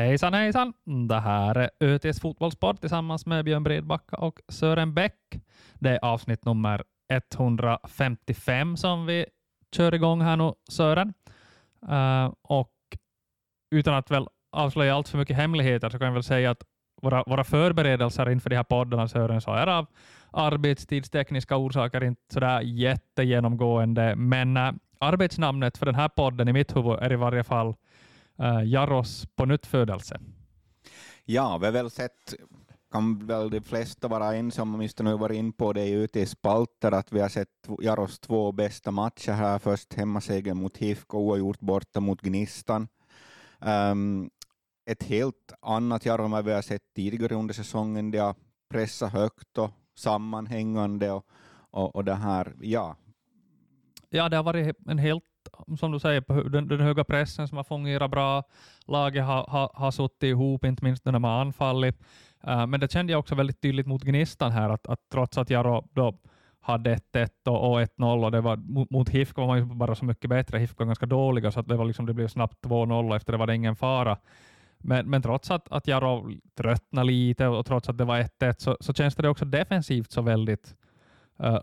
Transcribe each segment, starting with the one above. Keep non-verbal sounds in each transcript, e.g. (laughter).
Hejsan hejsan! Det här är ÖTs fotbollspodd tillsammans med Björn Bredbacka och Sören Bäck. Det är avsnitt nummer 155 som vi kör igång här nu, Sören. Uh, och utan att väl avslöja allt för mycket hemligheter så kan jag väl säga att våra, våra förberedelser inför de här poddarna, Sören, så är av arbetstidstekniska orsaker inte sådär jättegenomgående, men uh, arbetsnamnet för den här podden i mitt huvud är i varje fall uh, Jaros på nyttfödelse. Ja, vi har väl sett, kan väl de flesta vara ensamma, åtminstone varit in på det ute i spalter, att vi har sett Jaros två bästa matcher här. Först hemmaseger mot HIFK och oavgjort borta mot Gnistan. Um, ett helt annat Jaro än vi har sett tidigare under säsongen. De har pressat högt och sammanhängande och, och, och det här, ja. Ja, det har varit en helt som du säger, den, den höga pressen som har fungerat bra. Laget har, har, har suttit ihop, inte minst när man har anfallit. Uh, men det kände jag också väldigt tydligt mot Gnistan här, att, att trots att Jaro då hade 1-1 och, och 1-0 och det var, mot, mot HIFK var man ju bara så mycket bättre. HIFK var ganska dåliga, så att det, var liksom, det blev snabbt 2-0 efter det var det ingen fara. Men, men trots att, att Jaro tröttnade lite och trots att det var 1-1 så, så känns det också defensivt så väldigt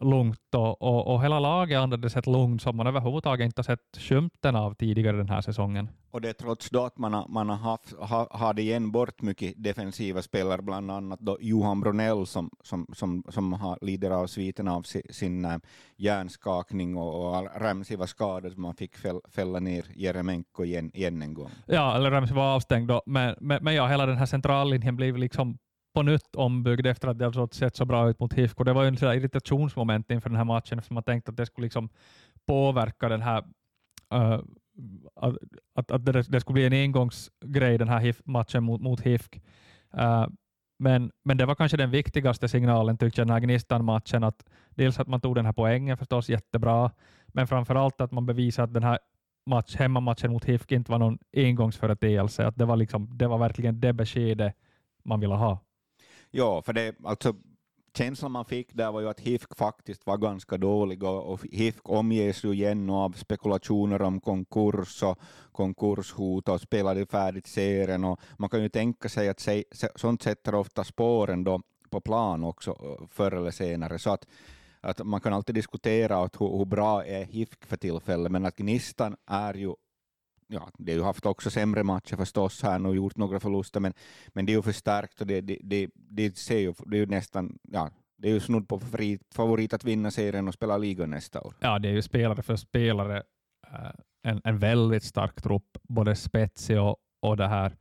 lugnt och, och, och, hela laget andades ett lugn som man överhuvudtaget inte sett skymten av tidigare den här säsongen. Och det trots då att man har, man har haft, ha, hade igen bort mycket defensiva spelare, bland annat då Johan Bronell som, som, som, som har, lider av sviten av sin, sin äh, hjärnskakning och, och Ramsey var skadad, så man fick fäll, fälla ner Jeremenko igen, igen en gång. Ja, eller Ramsey var avstängd då, men, men, men ja, hela den här centrallinjen blev liksom på nytt ombyggd efter att det hade sett så bra ut mot HIFK. Det var ju en irritationsmoment inför den här matchen, eftersom man tänkte att det skulle liksom påverka den här uh, att, att, att det, det, skulle bli en engångsgrej den här HIF, matchen mot, mot HIFK. Uh, eh, men, men det var kanske den viktigaste signalen tyckte jag, den här Gnistan-matchen, att dels att man tog den här poängen förstås jättebra, men framför allt att man bevisade att den här match, hemmamatchen mot HIFK inte var någon engångsföreteelse, att det var, liksom, det var verkligen det beskedet man ville ha. Ja, för det, alltså, känslan man fick där var ju att HIFK faktiskt var ganska dålig, och HIFK omges ju igen av spekulationer om konkurs och konkurshot och spelade färdigt serien och man kan ju tänka sig att se, sånt sätter ofta spåren då på plan också eh, förr eller senare. Så att att man kan alltid diskutera att hur, hur bra är HIFK för tillfället, men att Gnistan är ju ja, de har ju haft också sämre matcher förstås här och gjort några förluster, men, men det är ju förstärkt och det, det, det, det, ser ju, det är ju nästan, ja, det är ju snudd på favorit, favorit att vinna serien och spela ligan nästa år. Ja, det är ju spelare för spelare, eh, en, en väldigt stark trupp, både spetsig och, och det här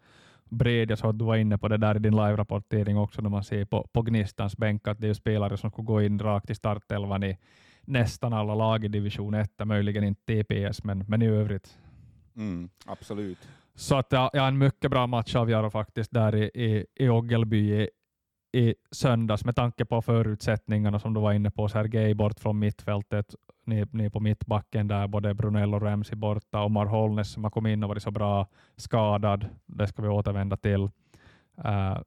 bred. Jag såg att du var inne på det där i din live-rapportering också, när man ser på, på Gnistans bänk, att det är spelare som skulle gå in rakt i startelvan i nästan alla lag i division 1, möjligen inte TPS, men, men i övrigt Mm, absolut. Så att ja, en mycket bra match av Jaro faktiskt där i, i, i Oggelby i, i söndags med tanke på förutsättningarna som du var inne på. Sergej bort från mittfältet, ni, ni på mittbacken där både Brunell och Ramsey borta. Omar Holness som har kommit in och varit så bra skadad. Det ska vi återvända till. Uh,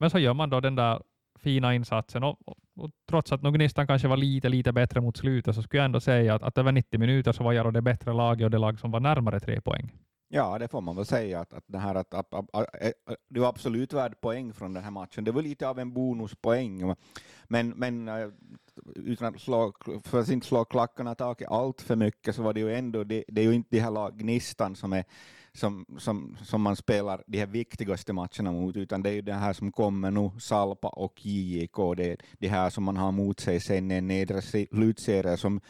men så gör man då den där fina insatsen och, och trots att Gnistan kanske var lite, lite bättre mot slutet så skulle jag ändå säga att, att över 90 minuter så var Jaro det bättre laget och det lag som var närmare tre poäng. Ja, det får man väl säga. Att, att det, här, att, att, att, att, det var absolut värd poäng från den här matchen. Det var lite av en bonuspoäng. Men, men eh, utan att slå, för att inte slå klackarna i taket allt för mycket så var det ju ändå, det, det är ju inte det här lag, Gnistan som är som, som, som man spelar de här viktigaste matcherna mot, utan det är ju det här som kommer nu, Salpa och JIK, det är det här som man har mot sig sen en nedre slutserie som,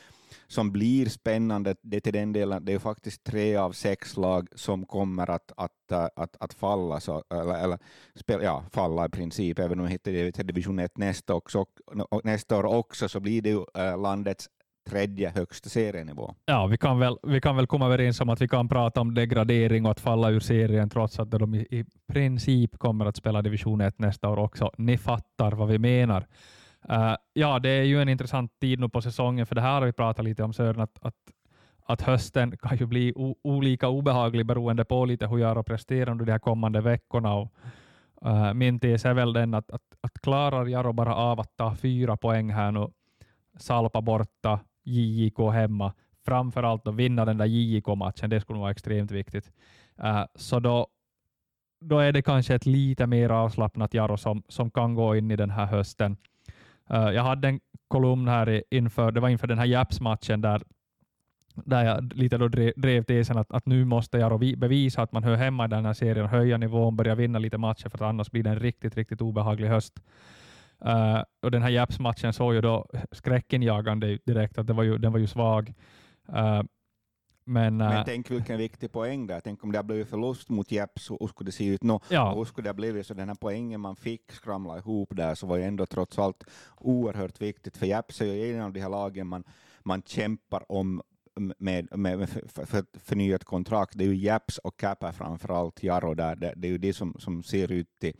som blir spännande. Det till den delen, det är faktiskt tre av sex lag som kommer att, att, att, att falla, så, eller, eller spela, ja, falla i princip, även om det heter division 1 nästa, också, nästa år också, så blir det ju äh, landets tredje högsta serienivå. Ja, vi kan, väl, vi kan väl komma överens om att vi kan prata om degradering och att falla ur serien trots att de i, i princip kommer att spela division 1 nästa år också. Ni fattar vad vi menar. Uh, ja, det är ju en intressant tid nu på säsongen, för det här har vi pratat lite om Sören, att, att, att hösten kan ju bli olika obehaglig beroende på lite hur jag presterar under de här kommande veckorna. Och, uh, min tes är väl den att, att, att klarar Jaro bara av att ta fyra poäng här nu, Salpa borta, JJK hemma, framförallt att vinna den där JJK-matchen, det skulle vara extremt viktigt. Uh, så då då är det kanske ett lite mer avslappnat Jaro som, som kan gå in i den här hösten. Uh, jag hade en kolumn här inför, det var inför den här Japs-matchen där, där jag lite då drev, drev tesen att, att nu måste Jaro bevisa att man hör hemma i den här serien, höja nivån, börja vinna lite matcher, för att annars blir det en riktigt, riktigt obehaglig höst. Uh, och den här Japs-matchen såg ju då skräckinjagande direkt, att det var ju, den var ju svag. Uh, men, men uh, tänk vilken viktig poäng där. Tänk om det hade blivit förlust mot Jeps, hur skulle det se ut nu? Ja. Hur skulle det ha blivit? Så den här poängen man fick skramla ihop där så var ju ändå trots allt oerhört viktigt, för Jeps är ju en av de här lagen man, man kämpar om med, med, för, för förnyat kontrakt. Det är ju Japs och Kappa framförallt, Jaro där. Det, det är ju det som, som ser ut till,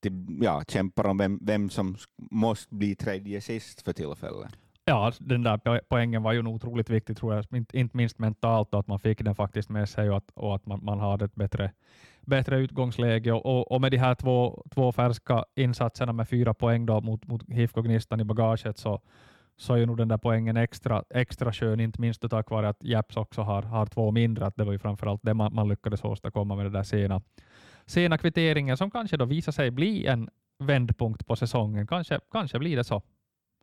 till ja, kämpar om vem, vem som måste bli tredje sist för tillfället. Ja, den där poängen var ju otroligt viktig, tror jag. Inte, inte minst mentalt, att man fick den faktiskt med sig och att, och att man, man hade ett bättre, bättre utgångsläge. Och, och, och med de här två, två färska insatserna med fyra poäng då mot, mot HIFK Gnistan i bagaget så, så är nog den där poängen extra, extra skön, inte minst tack vare att Japs också har, har två mindre. Att det var ju framförallt det man, man lyckades åstadkomma med det där sena, sena kvitteringen som kanske då visar sig bli en vändpunkt på säsongen. Kanske, kanske blir det så.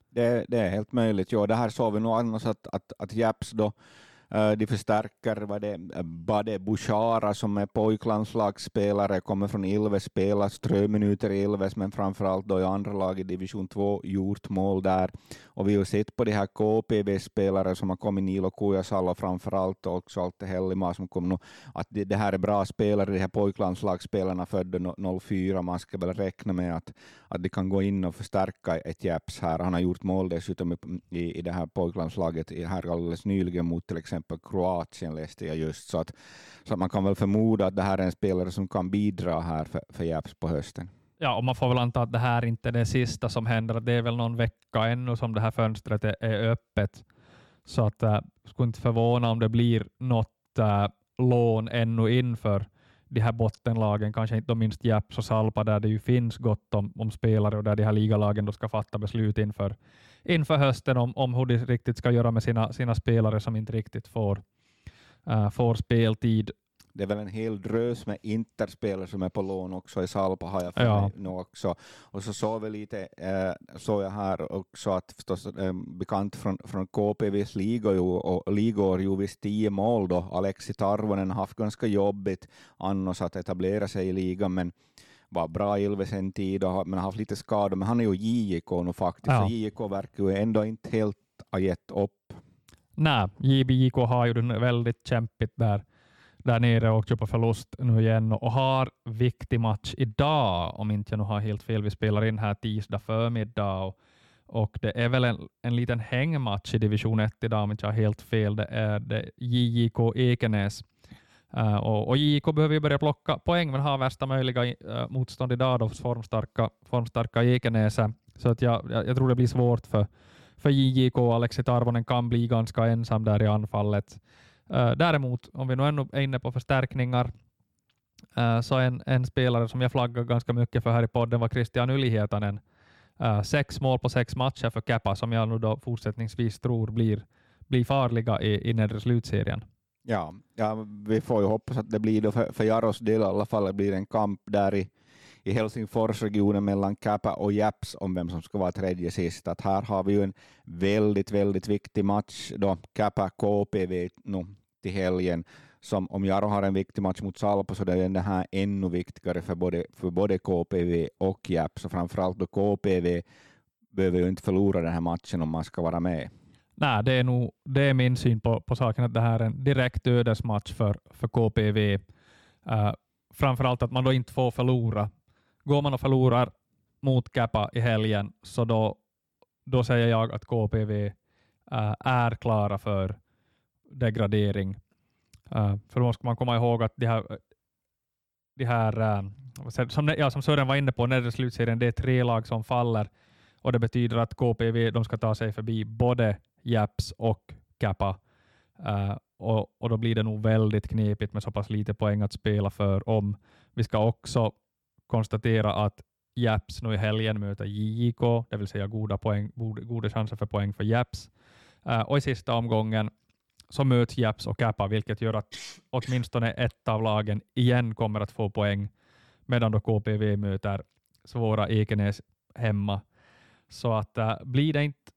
Det, det, är helt möjligt. Jo, det här såg vi nog annars att, att, att Japs då Eh, de förstärker vad det, Bade Bushara som är pojklandslagsspelare, kommer från Ilves, spelar ströminuter i Ilves, men framförallt då i andra lag i division 2, gjort mål där. Och vi har sett på de här KPV-spelare som har kommit, Nilo Kujasalo framförallt, och också Alte Hellima som kom nu, att det, det, här är bra spelare, de här pojklandslagsspelarna födda 04, man ska väl räkna med att, att de kan gå in och förstärka ett Japs här. Han har gjort mål dessutom i, i det här pojklandslaget här alldeles nyligen mot till exempel exempel Kroatien läste jag just, så att, så att man kan väl förmoda att det här är en spelare som kan bidra här för, för Japs på hösten. Ja, och man får väl anta att det här inte är det sista som händer. Det är väl någon vecka ännu som det här fönstret är, är öppet. Så att äh, skulle inte förvåna om det blir något äh, lån ännu inför de här bottenlagen, kanske inte minst Japs och Salpa, där det ju finns gott om, om spelare och där de här ligalagen då ska fatta beslut inför, inför hösten om, om hur de riktigt ska göra med sina, sina spelare som inte riktigt får, uh, får speltid. Det är väl en hel drös med interspelare som är på lån också i Salpa har jag för ja. nu också. Och så såg vi lite, eh, såg jag här också att förstås eh, bekant från, från KPVs ligor och ligor ju visst tio mål då. Alexi Tarvonen har haft ganska jobbigt annars att etablera sig i ligan, men var bra i Ilves en tid, och, men har haft lite skador, men han är ju JIK nu faktiskt, ja. så JIK verkar ju ändå inte helt ha gett upp. Nej, JBJK har ju det väldigt kämpigt där, där nere och på förlust nu igen och har viktig match idag, om inte jag nu har helt fel. Vi spelar in här tisdag förmiddag och, och det är väl en, en liten hängmatch i division 1 idag, om inte jag har helt fel. Det är det JJK Ekenäs Uh, och, och JIK behöver ju börja plocka poäng, men har värsta möjliga uh, motstånd idag då formstarka, formstarka Ekenäse. Så att jag, jag, jag, tror det blir svårt för, för JJK. Alexi Tarvonen kan bli ganska ensam där i anfallet. Uh, däremot, om vi nu ännu är inne på förstärkningar, så en, en spelare som jag flaggar ganska mycket för här i podden var Christian Ylihietanen. sex mål på sex matcher för Kappa, som jag nu då fortsättningsvis tror blir, blir farliga i, i nedre slutserien. Ja, ja, vi får ju hoppas att det blir då för, för Jaros del i alla fall, det blir en kamp där i, i Helsingforsregionen mellan Kappa och Japs om vem som ska vara tredje sist. Att här har vi ju en väldigt, väldigt viktig match då Kappa KPV nu till helgen. Som om Jaro har en viktig match mot Salpo så är den här ännu viktigare för både, för både KPV och Japs och framförallt då KPV behöver ju inte förlora den här matchen om man ska vara med. Nej, det är, nog, det är min syn på, på saken, att det här är en direkt ödesmatch för, för KPV. Uh, eh, framförallt att man då inte får förlora. Går man och förlorar mot Kappa i helgen, så då, då säger jag att KPV uh, eh, är klara för degradering. Uh, för då ska man komma ihåg att de här, de här uh, som, ja, som Sören var inne på, nedre slutserien, det är tre lag som faller och det betyder att KPV de ska ta sig förbi både Japs och Kappa. Uh, och, och, då blir det nog väldigt knepigt med så pass lite poäng att spela för om. Vi ska också konstatera att Japs nu i helgen möter JJK, det vill säga goda, poäng, goda chanser för poäng för Japs. Uh, och i sista omgången så möts Japs och Kappa, vilket gör att åtminstone ett av lagen igen kommer att få poäng. medan då KPV möter svåra Ekenäs hemma. Så att uh, blir, det inte,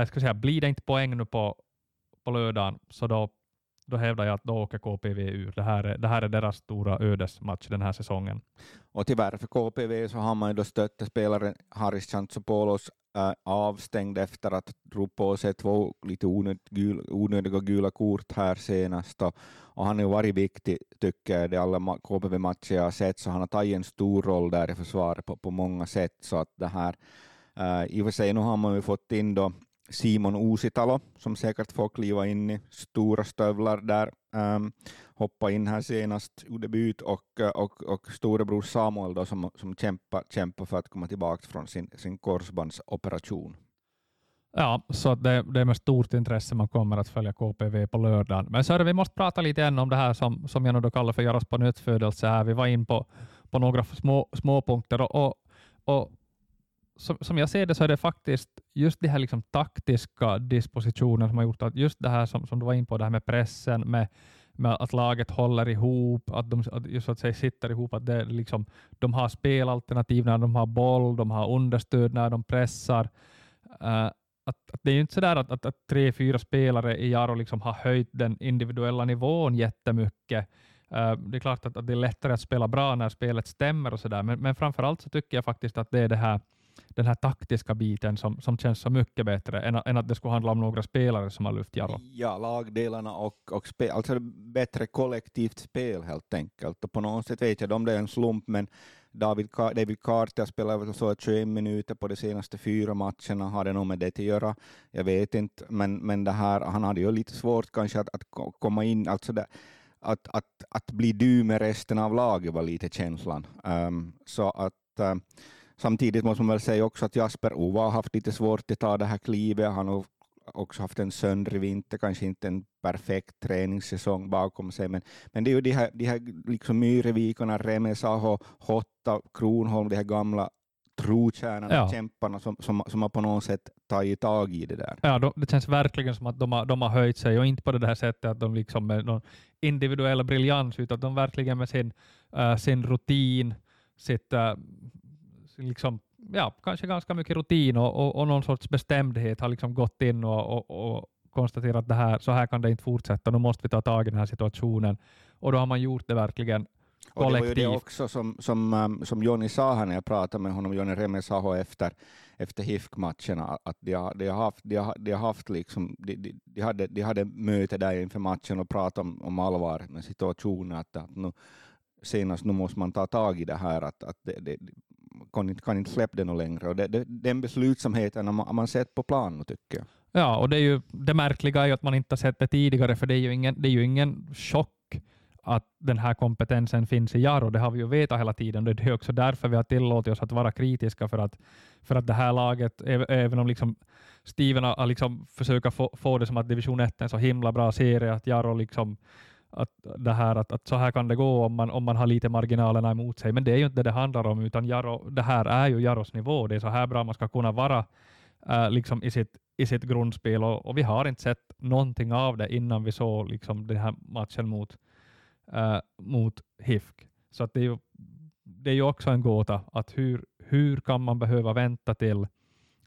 äh, ska säga, blir det inte poäng nu på, på lördagen så då, då hävdar jag att då åker KPV ur. Det här är, det här är deras stora ödesmatch den här säsongen. Och tyvärr för KPV så har man ju då stöttespelaren Haris Chantzopoulos äh, avstängd efter att dro på sig två lite onöd, gul, onödiga gula kort här senast. Och, och han har ju varit viktig, tycker jag, i alla KPV-matcher jag har sett, så han har tagit en stor roll där i försvaret på, på många sätt. Så att det här, äh, I och för sig, nu har man ju fått in då Simon Uusitalo, som säkert får kliva in i stora stövlar där, um, hoppa in här senast, gjorde debut, och, eh, och, och storebror Samuel då, som, som kämpar, kämpar för att komma tillbaka från sin, sin korsbandsoperation. Ja, så det, det, är med stort intresse man kommer att följa KPV på lördagen. Men så vi måste prata lite än om det här som, som jag nu kallar för Jaros på nyttfödelse. Här. Vi var in på, på några små, små punkter och, och, och som, som jag ser det så är det faktiskt just de här liksom taktiska dispositionerna som har gjort att just det här som, som du var in på, det här med pressen, med, med att laget håller ihop, att de att just att säga sitter ihop, att det liksom, de har spelalternativ när de har boll, de har understöd när de pressar. Uh, att, att, det är ju inte så att, att, att tre, fyra spelare i Jaro liksom har höjt den individuella nivån jättemycket. Uh, det är klart att, att, det är lättare att spela bra när spelet stämmer och sådär, men, men framförallt så tycker jag faktiskt att det är det här den här taktiska biten som, som känns så mycket bättre än, än att det skulle handla om några spelare som har lyft Jaro. Ja, lagdelarna och, och spel, alltså bättre kollektivt spel helt enkelt. Och på något sätt vet jag om det är en slump, men David, David Carter spelade så 21 minuter på de senaste fyra matcherna, har det nog med det att göra? Jag vet inte, men, men det här, han hade ju lite svårt kanske att, att komma in, alltså det, att, att, att bli du med resten av laget var lite känslan. Um, så att um, Samtidigt måste man väl säga också att Jasper Ova har haft lite svårt att ta det här klivet. Han har också haft en söndrig vinter, kanske inte en perfekt träningssäsong bakom sig, men, men det är ju de här, de här liksom Myrevikarna, Remesaho, Hotta, Kronholm, de här gamla trotjänarna, ja. kämparna som, som, som har på något sätt tagit tag i det där. Ja, det känns verkligen som att de har, de har höjt sig och inte på det här sättet att de liksom med någon individuell briljans, utan de verkligen med sin, uh, sin rutin, sitt uh, liksom, ja, kanske ganska mycket rutin och, och, och någon sorts bestämdhet har liksom gått in och, och, och konstaterat att det här, så här kan det inte fortsätta, nu måste vi ta tag i den här situationen. Och då har man gjort det verkligen. Och det var ju det också som, som, um, som Jonny sa här när jag pratade med honom, Jonny Remesaho efter, efter HIFK-matcherna, att de de haft, de de haft liksom, de, de, de, hade, de hade möte där inför matchen och pratade om, om allvar med situationen, att, att nu, senast nu måste man ta tag i det här, att, att det, det, kan inte, kan inte släppa det något längre. Och det, det, den beslutsamheten har man, man sett på plan tycker jag. Ja, och det, är ju, det märkliga är ju att man inte har sett det tidigare, för det är ju ingen, det är ju ingen chock att den här kompetensen finns i Jaro. Det har vi ju vetat hela tiden. Det är också därför vi har tillåtit oss att vara kritiska, för att, för att det här laget, även om liksom Steven har liksom försökt få, få det som att division 1 är en så himla bra serie, att Jaro liksom att, det här, att, att så här kan det gå om man, om man har lite marginalerna emot sig. Men det är ju inte det det handlar om, utan Jaro, det här är ju Jaros nivå. Det är så här bra man ska kunna vara äh, liksom i, sitt, i sitt grundspel och, och, vi har inte sett någonting av det innan vi såg liksom, den här matchen mot, äh, mot HIFK. Så att det, är ju, det är ju också en gåta att hur, hur kan man behöva vänta till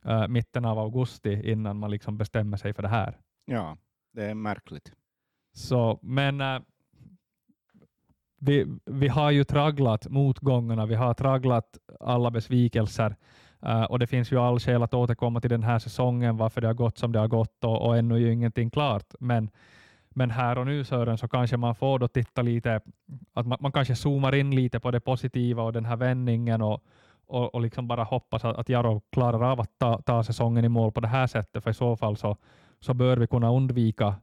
äh, mitten av augusti innan man liksom bestämmer sig för det här? Ja, det är märkligt. Så, men äh, vi, vi har ju tragglat motgångarna, vi har tragglat alla besvikelser. Äh, och det finns ju all skäl att återkomma till den här säsongen, varför det har gått som det har gått och, och ännu är ju ingenting klart. Men, men här och nu Sören, så kanske man får då titta lite, att man, man kanske zoomar in lite på det positiva och den här vändningen och, och, och liksom bara hoppas att, att Jaro klarar av att ta, ta säsongen i mål på det här sättet, för i så fall så, så bör vi kunna undvika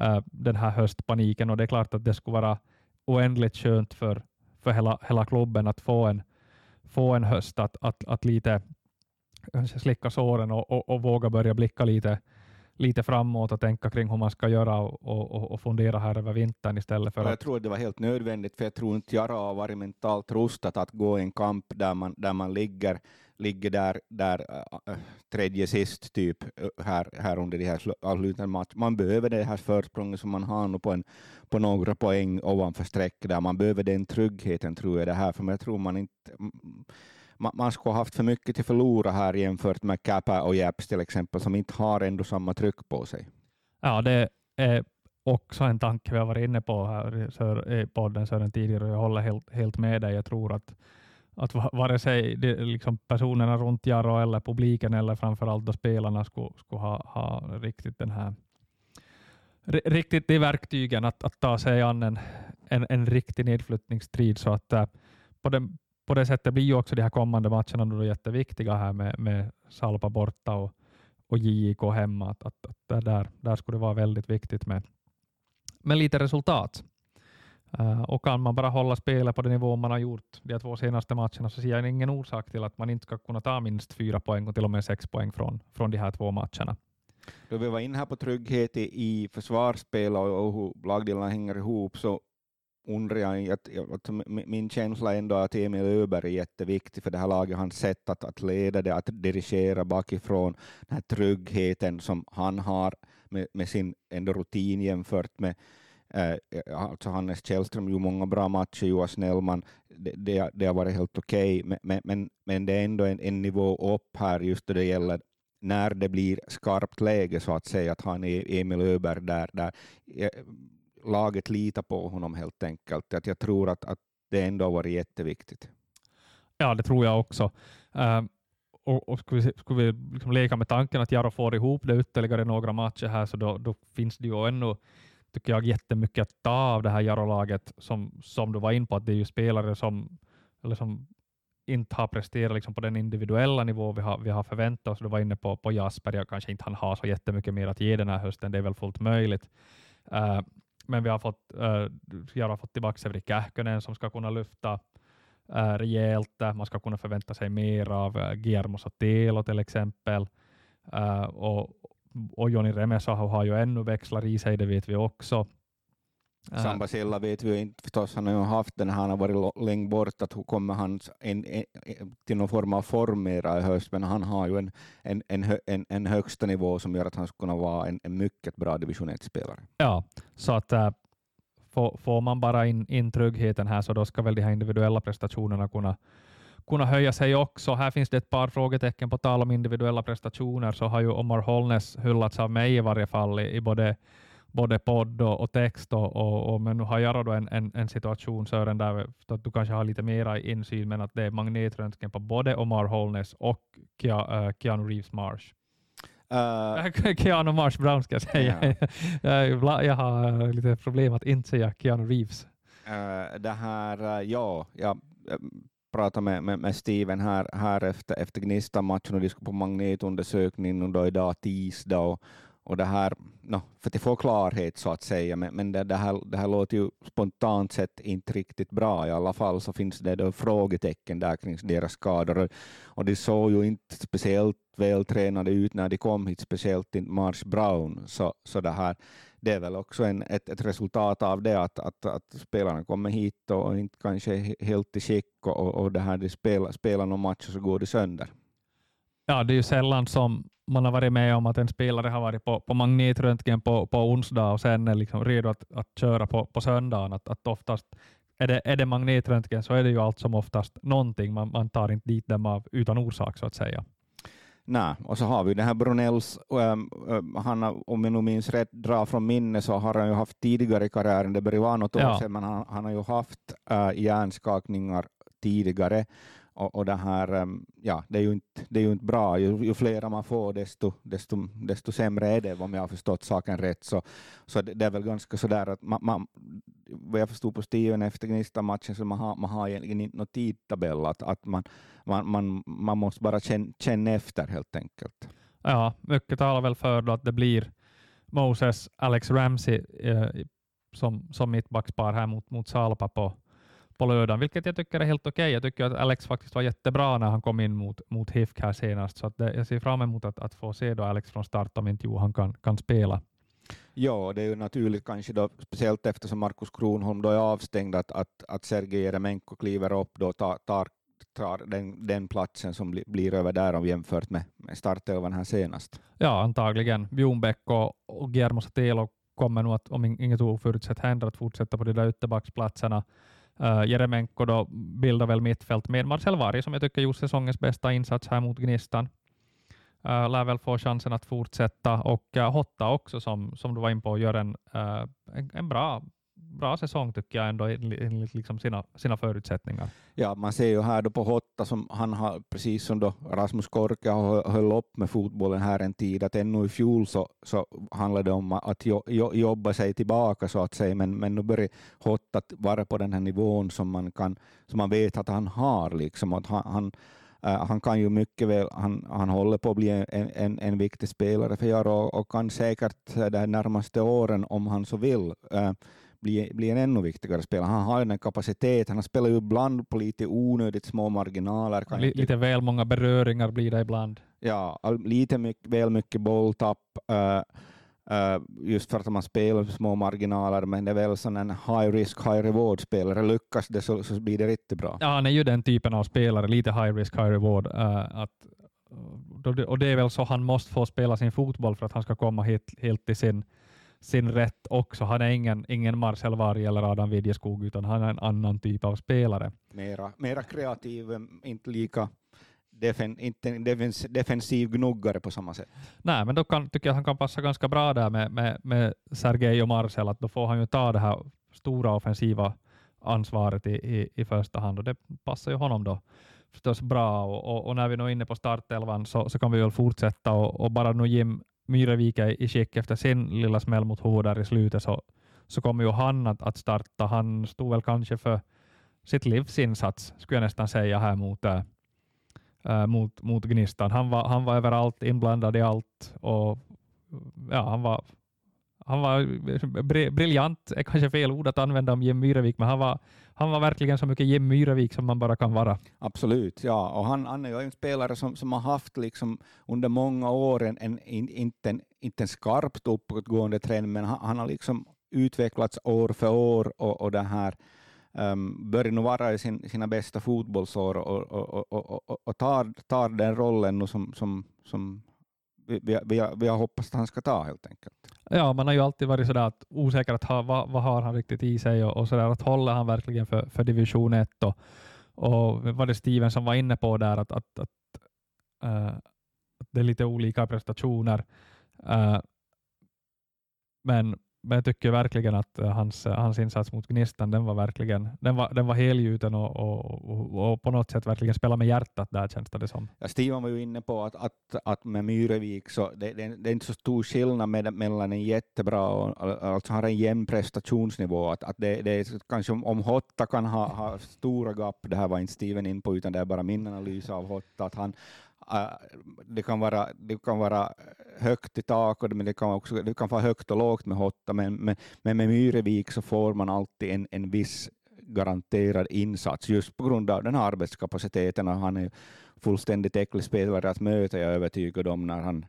äh, den här höstpaniken. Och det är klart att det skulle vara oändligt skönt för, för hela, hela klubben att få en, få en höst att, att, att lite slicka såren och, och, och våga börja blicka lite, lite framåt och tänka kring hur man ska göra och, och, och fundera här över vintern istället för Jag att... tror att det var helt nödvändigt, för jag tror inte Jara har varit mentalt rustat att gå i en kamp där man, där man ligger ligger där, där äh, äh tredje sist typ äh, här, här under de här avslutande matcherna. Man behöver det här försprånget som man har nu på, en, på några poäng ovanför strecket där. Man behöver den tryggheten tror jag det här, för jag tror man inte man, man skulle ha haft för mycket till förlora här jämfört med Kappa och Japs till exempel, som inte har ändå samma tryck på sig. Ja, det är också en tanke vi har varit inne på här i podden Sören tidigare, och jag håller helt, helt med dig. Jag tror att att vare sig det, liksom personerna runt Jaro eller publiken eller framförallt då spelarna skulle, skulle ha, ha riktigt den här riktigt de verktygen att, att ta sig an en, en, en riktig nedflyttningsstrid. Så att, äh, på, den, på det sättet blir ju också de här kommande matcherna då jätteviktiga här med, med Salpa borta och, och JIK hemma. Att, att, att där, där skulle det vara väldigt viktigt med, med lite resultat. Eh, och kan man bara hålla spelet på den nivå man har gjort de två senaste matcherna så ser jag ingen orsak till att man inte ska kunna ta minst fyra poäng och till och med sex poäng från, från de här två matcherna. Då vi var inne här på trygghet i, i försvarsspel och, och hur lagdelarna hänger ihop så undrar jag, att, att min känsla är ändå att Emil Öberg är jätteviktig för det här laget, hans sätt att, att leda det, att dirigera bakifrån, den här tryggheten som han har med, med sin ändå rutin jämfört med Eh, eh alltså Hannes Källström gjorde många bra matcher, Joa Snellman, det, det, det har varit helt okej, okay. men, men, men det är ändå en, en nivå upp här just då det gäller när det blir skarpt läge så att säga, att han är Emil Öberg där, där eh, laget litar på honom helt enkelt. Att jag tror att, att det ändå har varit jätteviktigt. Ja, det tror jag också. Uh, och, och skulle vi, skulle vi liksom leka med tanken att Jaro får ihop det ytterligare några matcher här, så då, då finns det ju ännu tycker jag, jättemycket att ta av det här Jarolaget, som, som du var in på, att det är ju spelare som, eller som inte har presterat liksom på den individuella nivå vi har, vi har förväntat oss. Du var inne på, på Jasper, jag kanske inte han har så jättemycket mer att ge den här hösten, det är väl fullt möjligt. Uh, men vi har fått, eh, uh, jag har fått tillbaka Sevri Kähkönen som ska kunna lyfta uh, rejält. Man ska kunna förvänta sig mer av uh, Guillermo Sotelo till exempel. Uh, och, och Joni Remesaho har ju ännu växlar i sig, det vet vi också. Äh. Sambasilla vet vi ju inte förstås, han har ju haft den, han har varit länge bort, att kommer han en, en, till någon form av form mera i höst, men han har ju en, en, en, en, en högsta nivå som gör att han skulle kunna vara en, en mycket bra division 1-spelare. Ja, så att äh, får, får man bara in, in tryggheten här så då ska väl de här individuella prestationerna kunna kunna höja sig också. Här finns det ett par frågetecken. På tal om individuella prestationer så har ju Omar Holness hyllats av mig i varje fall i, i både, både podd och, och text. Och, och, och, men nu har jag då en, en, en situation, Sören, där du kanske har lite mera insyn, men att det är magnetröntgen på både Omar Holness och Kia, uh, Keanu Reeves Marsh. (laughs) Uh, Keanu Marsh Brown ska jag säga. Yeah. (laughs) jag har lite problem att inte säga Keanu Reeves. Uh, det här, ja, ja pratade med, med, med Steven här, här efter, efter Gnista-matchen och de skulle på magnetundersökning då idag tisdag och, och det här, no, för att få klarhet så att säga, men, men det, det, här, det här låter ju spontant sett inte riktigt bra. I alla fall så finns det då frågetecken där kring deras skador och, de såg ju inte speciellt vältränade ut när de kom hit, speciellt inte Mars Brown. Så, så det här det är väl också en, ett, ett resultat av det att, att, att spelarna kommer hit och inte kanske helt i skick och, och det här de spelar, spelar någon match och så går det sönder. Ja, det är ju sällan som man har varit med om att en spelare har varit på, på magnetröntgen på, på onsdag och sen är liksom redo att, att köra på, på söndagen. Att, att oftast är det, är det magnetröntgen så är det ju allt som oftast någonting. Man, man tar inte dit dem av, utan orsak så att säga. Nej, och så har vi den här Brunells, um, um, han har, om jag nu minns rätt, drar från minne så har han ju haft tidigare i karriären, det börjar vara något år ja. sedan, men han, han har ju haft uh, hjärnskakningar tidigare. Och, och det här, ehm, ja, det är ju inte, det är ju inte bra. Ju, ju fler man får, desto, desto, desto sämre är det, om jag har förstått saken rätt. Så, så det, det är väl ganska sådär att man, man vad jag förstod på Steven efter Gnista-matchen, så man har, man har egentligen inte någon tidtabell, att, att man, man, man, man måste bara känna, känna efter helt enkelt. Ja, mycket talar väl för att det blir Moses, Alex Ramsey eh, som, som mittbackspar här mot, mot Salpa på, på lördagen, vilket jag tycker är helt okej. Okay. Jag tycker att Alex faktiskt var jättebra när han kom in mot, mot HIFK här senast, så det, jag ser fram emot att, att få se då Alex från start om inte Johan kan, kan spela. Ja, det är ju naturligt kanske då, speciellt eftersom Markus Kronholm då är avstängd, att, att, att Sergej Jeremenko kliver upp tar, tar tar den, den platsen som bli, blir över där om jämfört med, med startelvan här senast. Ja, antagligen. Bjornbäck och, och Guillermo Satelo kommer nog att, om inget oförutsett händer, att fortsätta på de där ytterbacksplatserna. Eh, uh, Jeremenko då bildar väl mittfält med Marcel Varg, som jag tycker gjort säsongens bästa insats här mot Gnistan. Eh, uh, lär väl få chansen att fortsätta och uh, Hotta också, som, som du var in på, gör en, uh, en, en bra, bra säsong tycker jag ändå enligt liksom sina, sina förutsättningar. Ja, man ser ju här då på Hotta som han har, precis som då Rasmus Korka höll upp med fotbollen här en tid, att ännu i fjol så, så handlade det om att jo, jo, jobba sig tillbaka så att säga, men, men nu börjar Hotta vara på den här nivån som man, kan, som man vet att han har. Liksom, att han, han äh, han kan ju mycket väl, han, han håller på att bli en, en, en viktig spelare för Jaro och, och kan säkert äh, de närmaste åren, om han så vill, äh, bli, bli en ännu viktigare spelare. Han har ju den kapaciteten, han spelar ju ibland på lite onödigt små marginaler. Kan lite inte... väl många beröringar blir det ibland. Ja, lite mycket, väl mycket bolltapp. Uh, Uh, just för att man spelar små marginaler, men det är väl sån en high risk, high reward spelare. Lyckas det så, så blir det riktigt bra. Ja, han är ju den typen av spelare, lite high risk, high reward. Uh, att, och det är väl så han måste få spela sin fotboll för att han ska komma hit, helt till sin, sin rätt också. Han är ingen, ingen Marcel Varg eller Adam Vidjeskog, utan han är en annan typ av spelare. Mera, mera kreativ, inte lika defen, inte en defens, defensiv gnuggare på samma sätt. Nej, men då kan, tycker jag att han kan passa ganska bra där med, med, med Sergej och Marcel, att då får han ju ta det här stora offensiva ansvaret i, i, i första hand och det passar ju honom då förstås bra. Och, och, och när vi nu är inne på startelvan så, så kan vi väl fortsätta och, och bara nu Jim Myrevik är i skick efter sin lilla smäll mot huvudet i slutet så, så kommer ju han att, att starta. Han stod väl kanske för sitt livsinsats, skulle jag nästan säga, här mot, äh, äh, mot, mot Gnistan. Han var, han var överallt, inblandad i allt och ja, han var han var briljant, är kanske fel ord att använda om Jim Myrevik, men han var, han var verkligen så mycket Jim Myrevik som man bara kan vara. Absolut, ja, och han, han är ju en spelare som, som har haft liksom under många år en, en, inte, en, inte en skarpt uppåtgående trend, men han, han har liksom utvecklats år för år och, och det här um, börjar nu vara i sin, sina bästa fotbollsår och, och, och, och, och tar, tar den rollen nu som, som, som vi, vi, vi, har, hoppats att han ska ta helt enkelt. Ja, man har ju alltid varit sådär att osäker att ha, vad, vad har han riktigt i sig och, och sådär att håller han verkligen för, för division 1 och, och var det Steven som var inne på där att, att, att, äh, att det är lite olika prestationer. Äh, men men jag tycker verkligen att eh, hans, eh, hans insats mot Gnistan, den var verkligen den var, den var helgjuten och, och, och, och, på något sätt verkligen spela med hjärtat där känns det som. Ja, Steven var ju inne på att, att, att med Myrevik så det, det, det är inte så stor skillnad med, mellan en jättebra och alltså har en jämn prestationsnivå. Att, att det, det är kanske om, om Hotta kan ha, ha stora gap, det här var inte Steven in på utan det är bara min analys av Hotta, att han, Äh, det kan vara, det kan vara äh, högt i tak, men det kan, också, det kan vara högt och lågt med Hotta, men, men, men med Myrevik så får man alltid en, en viss garanterad insats just på grund av den här arbetskapaciteten och han är fullständigt äcklig spelare att möta, jag är övertygad om, när han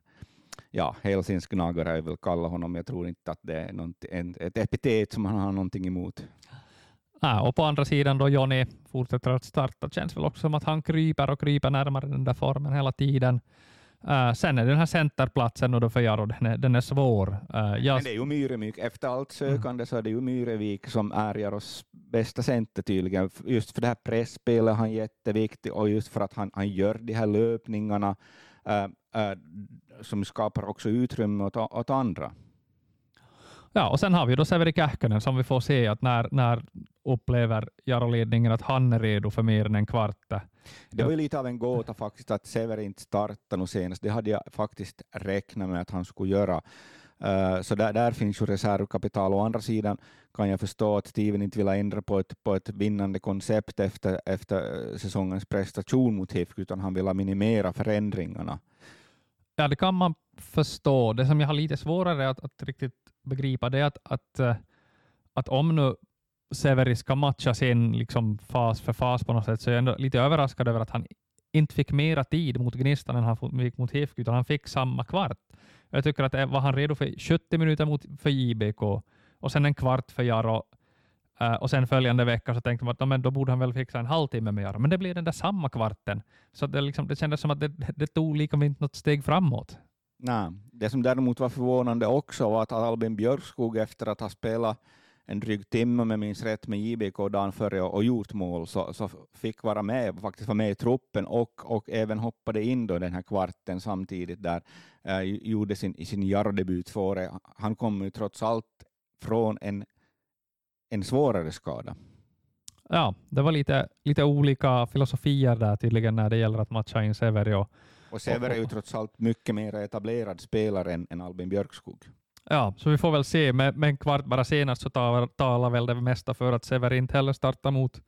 ja, Helsingsgnagare jag vill kalla honom. Jag tror inte att det är något, ett epitet som han har någonting emot. Ja, och på andra sidan då Jonny fortsätter att starta, känns väl också som att han kryper och kryper närmare den där formen hela tiden. Uh, sen är den här centerplatsen och då för Jaro, den är, den är svår. Uh, jag... Men det är ju Myrevik, efter allt sökande mm. så är det ju Myrevik som är Jaros bästa center tydligen. Just för det här pressspelet han jätteviktig och just för att han, han gör de här löpningarna uh, som skapar också utrymme åt, åt andra. Ja, och sen har vi då Severi Kähkönen som vi får se att när, när upplever Jaro-ledningen att han är redo för mer än en kvart. Det var ju lite av en gåta faktiskt att Severi inte startade nu senast. Det hade jag faktiskt räknat med att han skulle göra. Uh, så där, där finns ju reservkapital. Å andra sidan kan jag förstå att Steven inte vill ändra på ett, på ett vinnande koncept efter, efter säsongens prestation mot HIFK, utan han vill minimera förändringarna. Ja, det kan man förstå. Det som jag har lite svårare att, att riktigt begripa det är att, att, eh, att om nu Severi ska matchas in liksom fas för fas på något sätt, så är jag ändå lite överraskad över att han inte fick mera tid mot Gnistan än han fick mot HIFK, utan han fick samma kvart. Jag tycker att eh, var han redo för 70 minuter mot, för JBK och sen en kvart för Jaro. Uh, och sen följande vecka så tänkte man att men då borde han väl fixa en halvtimme med Jaro, men det blev den där samma kvarten. Så det, liksom, det kändes som att det, det tog liksom inte något steg framåt. Nej, det som däremot var förvånande också var att Albin Björkskog efter att ha spelat en dryg timme, om jag minns rätt, med JBK dagen före och, och gjort mål, så, så fick vara med, faktiskt vara med i truppen och, och även hoppade in då den här kvarten samtidigt där, eh, gjorde sin, sin Jarro-debut före. Han kom ju trots allt från en, en svårare skada. Ja, det var lite, lite olika filosofier där tydligen när det gäller att matcha in Severi. Och, och Severi är ju trots allt mycket mer etablerad spelare än, än Albin Björkskog. Ja, så vi får väl se. Men, men kvart bara senast så talar, talar väl det mesta för att Severi inte heller startar mot,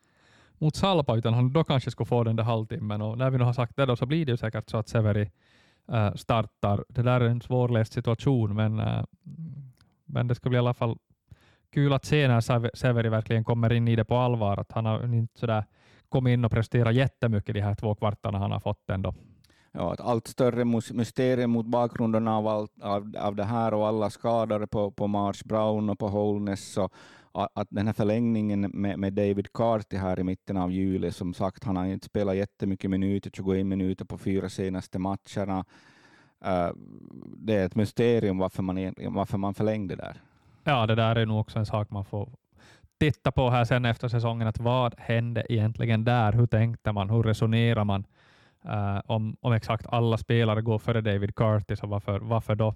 mot Salpa, utan han då kanske skulle få den där halvtimmen. Och när vi nu har sagt det då, så blir det ju säkert så att Severi äh, startar. Det där är en svårläst situation, men, äh, men det ska bli i alla fall kul att se när Severi verkligen kommer in i det på allvar. Att han har inte sådär kommit in och presterat jättemycket de här två kvartarna han har fått ändå ja, ett allt större mysterium mot bakgrunden av, allt, av, av det här och alla skadade på, på Mars Brown och på Holness. Och att den här förlängningen med, med David Carty här i mitten av juli, som sagt, han har inte spelat jättemycket minuter, 21 minuter på fyra senaste matcherna. Uh, det är ett mysterium varför man, varför man förlängde där. Ja, det där är nog också en sak man får titta på här sen efter säsongen, att vad hände egentligen där? Hur tänkte man? Hur resonerar man? Uh, om, om exakt alla spelare går före David Curtis, så varför, varför då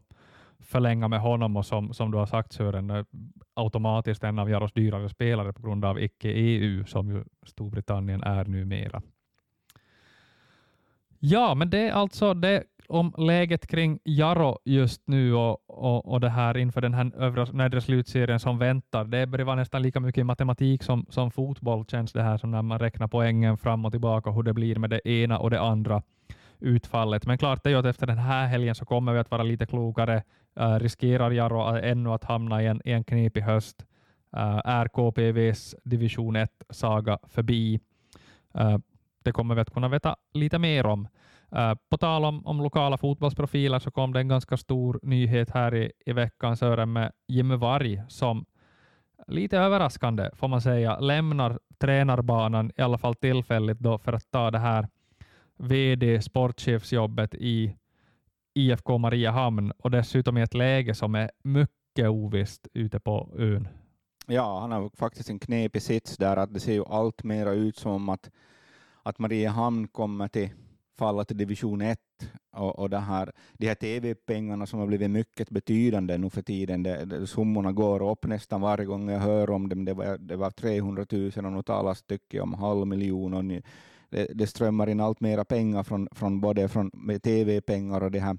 förlänga med honom och som, som du har sagt Sören, eh, automatiskt en av Jaros dyrare spelare på grund av icke-EU som ju Storbritannien är numera. Ja, men det är alltså det om läget kring Jaro just nu och, och, och det här inför den här övre nedre slutserien som väntar. Det börjar vara nästan lika mycket matematik som, som fotboll känns det här som när man räknar poängen fram och tillbaka hur det blir med det ena och det andra utfallet. Men klart är ju att efter den här helgen så kommer vi att vara lite klokare. Uh, riskerar Jaro ännu att hamna i en, i en knepig höst? Uh, är KPVs division 1-saga förbi? Uh, det kommer vi att kunna veta lite mer om. Äh, på tal om, om, lokala fotbollsprofiler så kom det en ganska stor nyhet här i, i veckan, Sören, med Jimmy Varg som lite överraskande får man säga lämnar tränarbanan i alla fall tillfälligt då för att ta det här VD sportchefsjobbet i IFK Mariehamn och dessutom i ett läge som är mycket ovisst ute på ön. Ja, han har faktiskt en knepig sits där att det ser ju allt mera ut som att, att Mariehamn kommer till falla till division 1 och, och det här, de här TV-pengarna som har blivit mycket betydande nu för tiden, det, det, summorna går upp nästan varje gång jag hör om dem. Det var, det var 300 000 och nu talas tycker om halv miljon. Och ni, det, det, strömmar in allt mera pengar från, från både från TV-pengar och det här,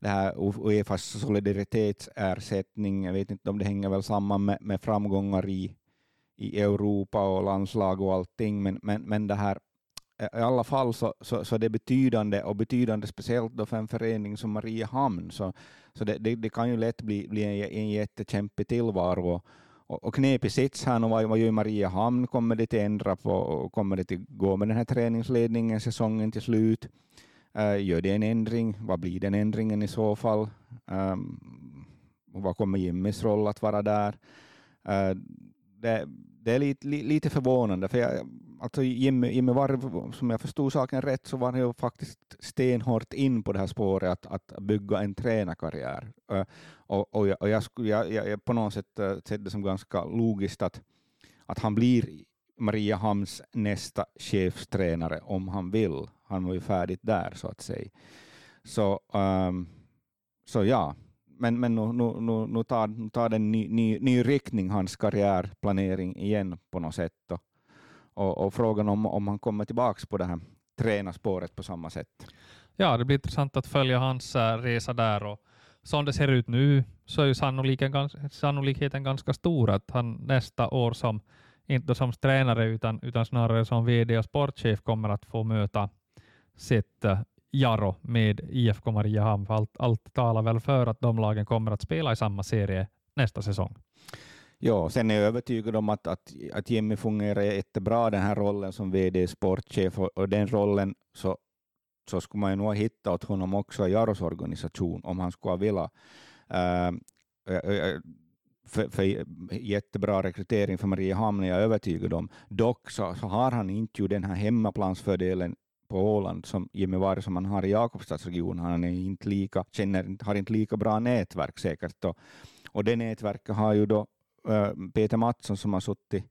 det här Uefas solidaritetsersättning. Jag vet inte om det hänger väl samman med, med framgångar i, i Europa och landslag och allting, men, men, men det här i alla fall så, så, så det är betydande, och betydande speciellt då för en förening som Mariehamn, så, så det, det, det kan ju lätt bli, bli en, en jättekämpig tillvaro. Och, och knepig sits här nu, vad, vad gör Mariehamn? Kommer det att ändra på, kommer det att gå med den här träningsledningen säsongen till slut? Uh, gör det en ändring? Vad blir den ändringen i så fall? Um, och vad kommer Jimmys roll att vara där? Uh, det, det är lite, lite förvånande, för jag, alltså Jimmy, Jimmy var, som jag förstod saken rätt, så var han ju faktiskt stenhårt in på det här spåret att, att bygga en tränarkarriär. Och, och, jag, och jag, jag, jag, på något sätt sett det som ganska logiskt att, att han blir Mariehamns nästa chefstränare om han vill. Han var ju färdigt där så att säga. Så, um, så ja, men, men nu, nu, nu, nu tar, nu tar det en ny, ny, ny riktning, hans karriärplanering igen på något sätt. Och, och, och, frågan om, om han kommer tillbaka på det här tränarspåret på samma sätt. Ja, det blir intressant att följa hans äh, resa där. Och som det ser ut nu så är ju sannolikheten, sannolikheten ganska stor att han nästa år som inte som tränare utan, utan snarare som VD och sportchef kommer att få möta sitt äh, Jaro med IFK Mariehamn. Allt, allt talar väl för att de lagen kommer att spela i samma serie nästa säsong. Ja, sen är jag övertygad om att, att, att Jimmy fungerar jättebra den här rollen som VD sportchef och, och den rollen så, så skulle man ju nog hitta åt honom också i Jaros organisation om han skulle vilja. Uh, eh, eh, eh, för, för jättebra rekrytering för Mariehamn är jag övertygad om. Dock så, så har han inte ju den här hemmaplansfördelen på Åland som Jimmy Varg som han har i Jakobstadsregionen. Han är inte lika, känner, har inte lika bra nätverk säkert. Och, och det nätverket har ju då Peter Mattsson som har suttit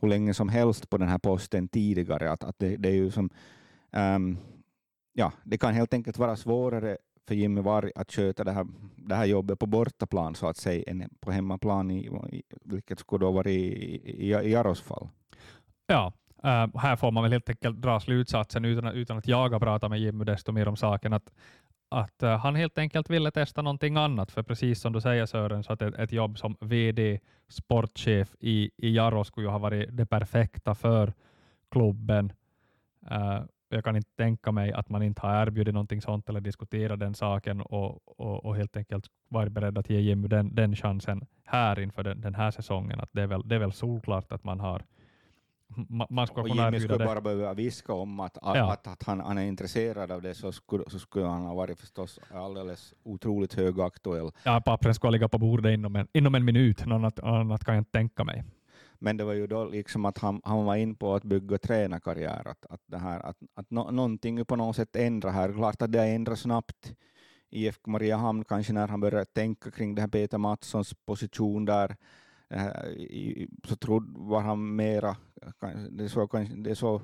hur länge som helst på den här posten tidigare. Att, att det, det är ju som, um, ja, det kan helt enkelt vara svårare för Jimmy Varg att sköta det här, det här jobbet på bortaplan så att säga än på hemmaplan, i, vilket skulle då vara i, i, i Jaros fall. Ja, äh, här får man väl helt enkelt dra slutsatsen utan, utan att jag har pratat med Jimmy desto mer om saken, att, att uh, han helt enkelt ville testa någonting annat. För precis som du säger Sören, så att ett, ett jobb som VD, sportchef i, i Jarro skulle ju ha varit det perfekta för klubben. Uh, jag kan inte tänka mig att man inte har erbjudit någonting sånt eller diskuterat den saken och, och, och helt enkelt varit beredd att ge Jimmy den, den chansen här inför den, den här säsongen. Att det, är väl, det är väl solklart att man har man ska kunna Jimmy skulle det. bara behöva viska om att, ja. att, att han, han, är intresserad av det så skulle, så skulle han ha varit förstås alldeles otroligt högaktuell. Ja, pappren skulle ligga på bordet inom en, inom en minut, något annat, annat kan jag inte tänka mig. Men det var ju då liksom att han, han var in på att bygga tränarkarriär, att, att, det här, att, att no, någonting på något sätt ändrar här. Klart att det ändrar snabbt. IFK Mariehamn kanske när han började tänka kring det här Peter Mattssons position där, Eh, så trodde, var han mera, det så, det så,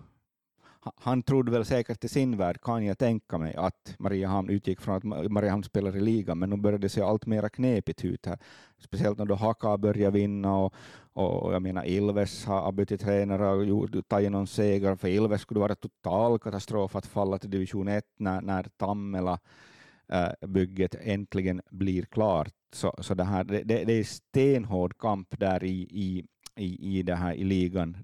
han trodde väl säkert i sin värld, kan jag tänka mig, att Mariehamn utgick från att Mariehamn spelar i ligan, men nu började det se allt mera knepigt ut här. Speciellt när då Haka började vinna och, och jag menar Ilves har bytt tränare och tagit någon seger, för Ilves skulle vara total katastrof att falla till division 1 när, när Tammela Eh, bygget äntligen blir klart. Så, så det, här, det, det är stenhård kamp där i, i, i, i, det här, i ligan,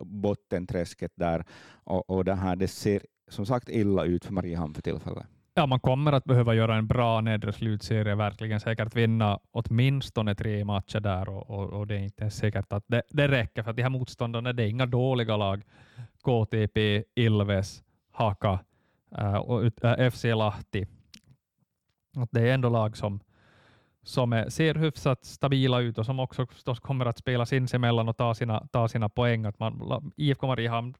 bottenträsket där, och, och det, här, det ser som sagt illa ut för Mariehamn för tillfället. Ja, man kommer att behöva göra en bra nedre slutserie, verkligen säkert vinna åtminstone tre matcher där och, och, och det är inte säkert att det, det räcker, för att de här motståndarna det är inga dåliga lag. KTP, Ilves, Haka äh, och äh, eh, FC Lahti. Att det är ändå lag som, som är, ser hyfsat stabila ut och som också förstås kommer att spela sinsemellan och ta sina, ta sina poäng. Att man, IFK Mariehamn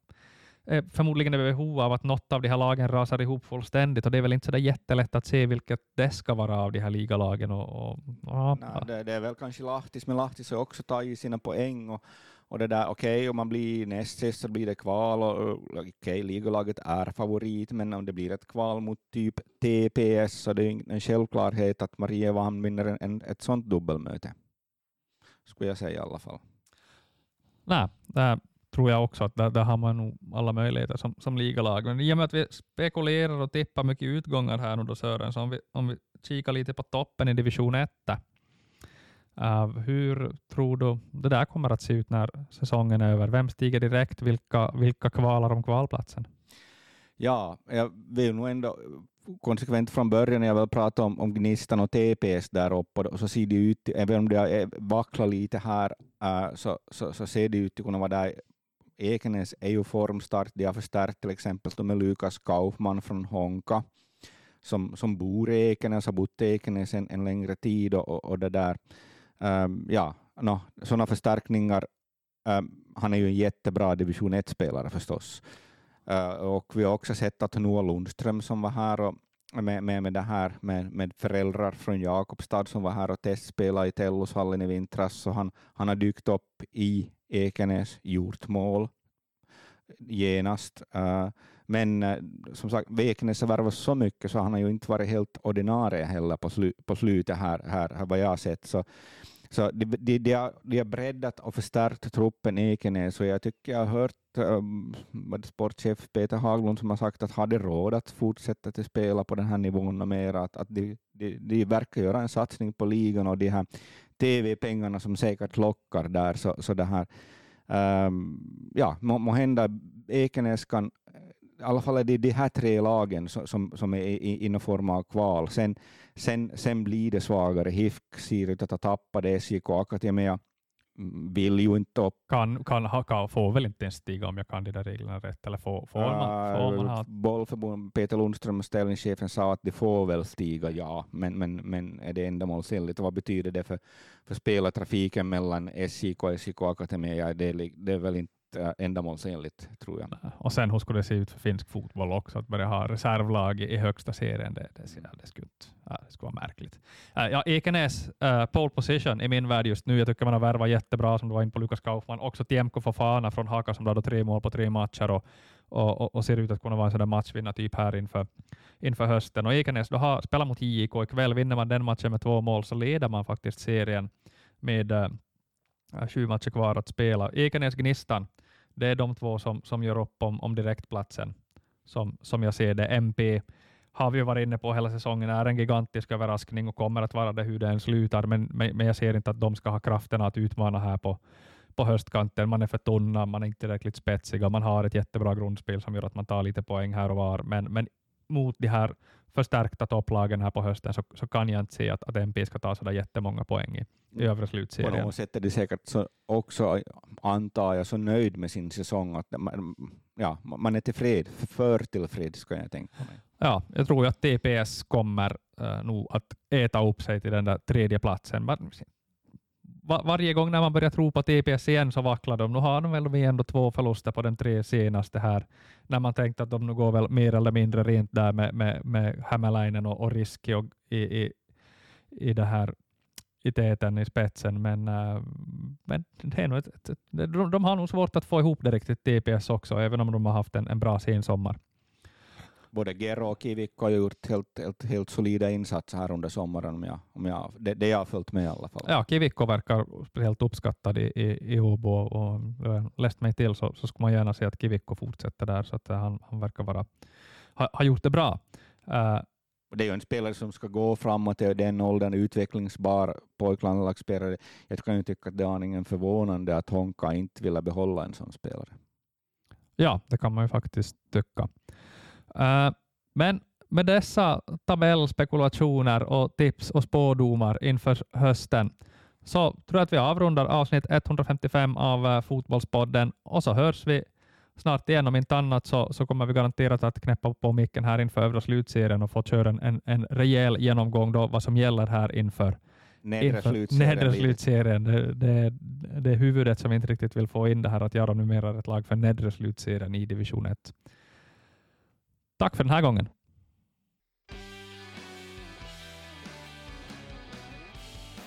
är förmodligen i behov av att något av de här lagen rasar ihop fullständigt och det är väl inte så jättelätt att se vilket det ska vara av de här ligalagen. Och, och, och. Nej, det, det, är väl kanske Lahtis, men Lahtis har också tagit sina poäng och och det där, okej, okay, om man blir näst sist så blir det kval och okej, okay, ligalaget är favorit, men om det blir ett kval mot typ TPS så det är en självklarhet att Mariehamn vinner en, ett sånt dubbelmöte. Skulle jag säga i alla fall. Nej, det tror jag också att där, där har man nog alla möjligheter som, som ligalag. Men i och med att vi spekulerar och tippar mycket utgångar här nu då Sören, så om vi, om vi kikar lite på toppen i division 1 Uh, hur tror du det där kommer att se ut när säsongen är över? Vem stiger direkt? Vilka, vilka kvalar om kvalplatsen? Ja, jag vill nog ändå konsekvent från början när jag väl pratar om, om Gnistan och TPS där uppe, och så ser det ut, även om det eh, vacklar lite här, uh, så, så, så, ser det ut att kunna vara där. Ekenäs är ju formstart, de har förstärkt till exempel med Lukas Kaufman från Honka, som, som bor i Ekenäs, har bott i Ekenäs en, en längre tid, och, och det där Um, ja, no, sådana förstärkningar. Um, han är ju en jättebra division 1-spelare förstås. Uh, och vi har också sett att Noah Lundström som var här och med, med, med det här med, med föräldrar från Jakobstad som var här och testspelade i Tellushallen i vintras, så han, han har dykt upp i Ekenäs, gjort mål genast. Uh, men eh, som sagt, Ekenäs har värvat så mycket så han har ju inte varit helt ordinarie heller på, slu, på slutet här, här, här vad jag har sett. Så så de, de, de, har, de har breddat och förstärkt truppen i Ekenäs och jag tycker jag har hört um, sportchef Peter Haglund som har sagt att har de råd att fortsätta att spela på den här nivån och mer, att, att de, de, de verkar göra en satsning på ligan och de här tv-pengarna som säkert lockar där, så, så det här um, ja, må, må hända Ekenäs kan i alla fall är det de här tre lagen som, som är i, i någon form av kval. Sen, sen, sen blir det svagare. HIFK ser ut att ha tappat SJK Akatemia vill ju inte upp. Kan, kan, kan, får väl inte ens stiga om jag kan de där reglerna rätt? Eller får, får man, får man ha... Bollförbund, Peter Lundström, ställningschefen, sa att det får väl stiga, ja, men, men, men är det ändamålsenligt? Vad betyder det för, för spelartrafiken mellan SJK och SJK Akademi? Ja, det, det är väl inte Äh, ändamålsenligt, tror jag. Och sen hur skulle det se ut för finsk fotboll också, att börja ha reservlag i högsta serien, det, det, det, skulle, ja, det skulle vara märkligt. Äh, ja, Ekenäs, uh, pole position i min värld just nu. Jag tycker man har värvat jättebra, som du var inne på Lukas Kaufman. Också Tiemko Fofana från Haka som hade tre mål på tre matcher och, och, och, och ser ut att kunna vara en sån matchvinnartyp här inför, inför hösten. Och Ekenäs, du har spelat mot JIK ikväll. Vinner man den matchen med två mål så leder man faktiskt serien med uh, sju matcher kvar att spela. Ekenäs Gnistan, det är de två som, som gör upp om, om direktplatsen. Som, som jag ser det. MP har vi varit inne på hela säsongen, är en gigantisk överraskning och kommer att vara det hur den slutar, men, men jag ser inte att de ska ha krafterna att utmana här på, på höstkanten. Man är för tunna, man är inte tillräckligt spetsiga, man har ett jättebra grundspel som gör att man tar lite poäng här och var, men, men mot de här förstärkta topplagen här på hösten så, så kan jag inte se att, att MP ska ta så jättemånga poäng i, i övre slutserien. På något sätt är de säkert så också, antar jag, så nöjd med sin säsong att man, ja, man är tillfreds, för tillfreds ska jag tänka mig. Ja, jag tror att TPS kommer uh, nog att äta upp sig till den där tredje platsen var, varje gång när man börjar tro på TPS igen så vacklar de. Nu har de väl ändå två förluster på de tre senaste här, när man tänkte att de nu går väl mer eller mindre rent där med, med, med Hämäläinen och, och Riski och i, i, i det här i täten i spetsen, men, äh, men det är nog ett, ett, de, de har nog svårt att få ihop det riktigt TPS också, även om de har haft en, en bra sensommar både Gero och Kivikko har gjort helt, helt, helt solida insatser här under sommaren, om jag, om jag, det, det jag har följt med i alla fall. Ja, Kivikko verkar helt uppskattad i, i, i Åbo och läst mig till så, så skulle man gärna se att Kivikko fortsätter där, så att han, han verkar vara, ha, ha gjort det bra. Uh, det är ju en spelare som ska gå framåt i den åldern, utvecklingsbar pojklandslagsspelare. Jag kan ju tycka att det är aningen förvånande att Honka inte vill behålla en sån spelare. Ja, det kan man ju faktiskt tycka. Uh, men med dessa tabellspekulationer och tips och spådomar inför hösten så tror jag att vi avrundar avsnitt 155 av uh, Fotbollspodden och så hörs vi snart igen. Om inte annat så, så kommer vi garanterat att knäppa på micken här inför övre slutserien och få köra en, en, en rejäl genomgång då vad som gäller här inför nedre slutserien. Nedre slutserien. Det, det, det är huvudet som inte riktigt vill få in det här att göra numera ett lag för nedre slutserien i division 1. Tack för den här gången.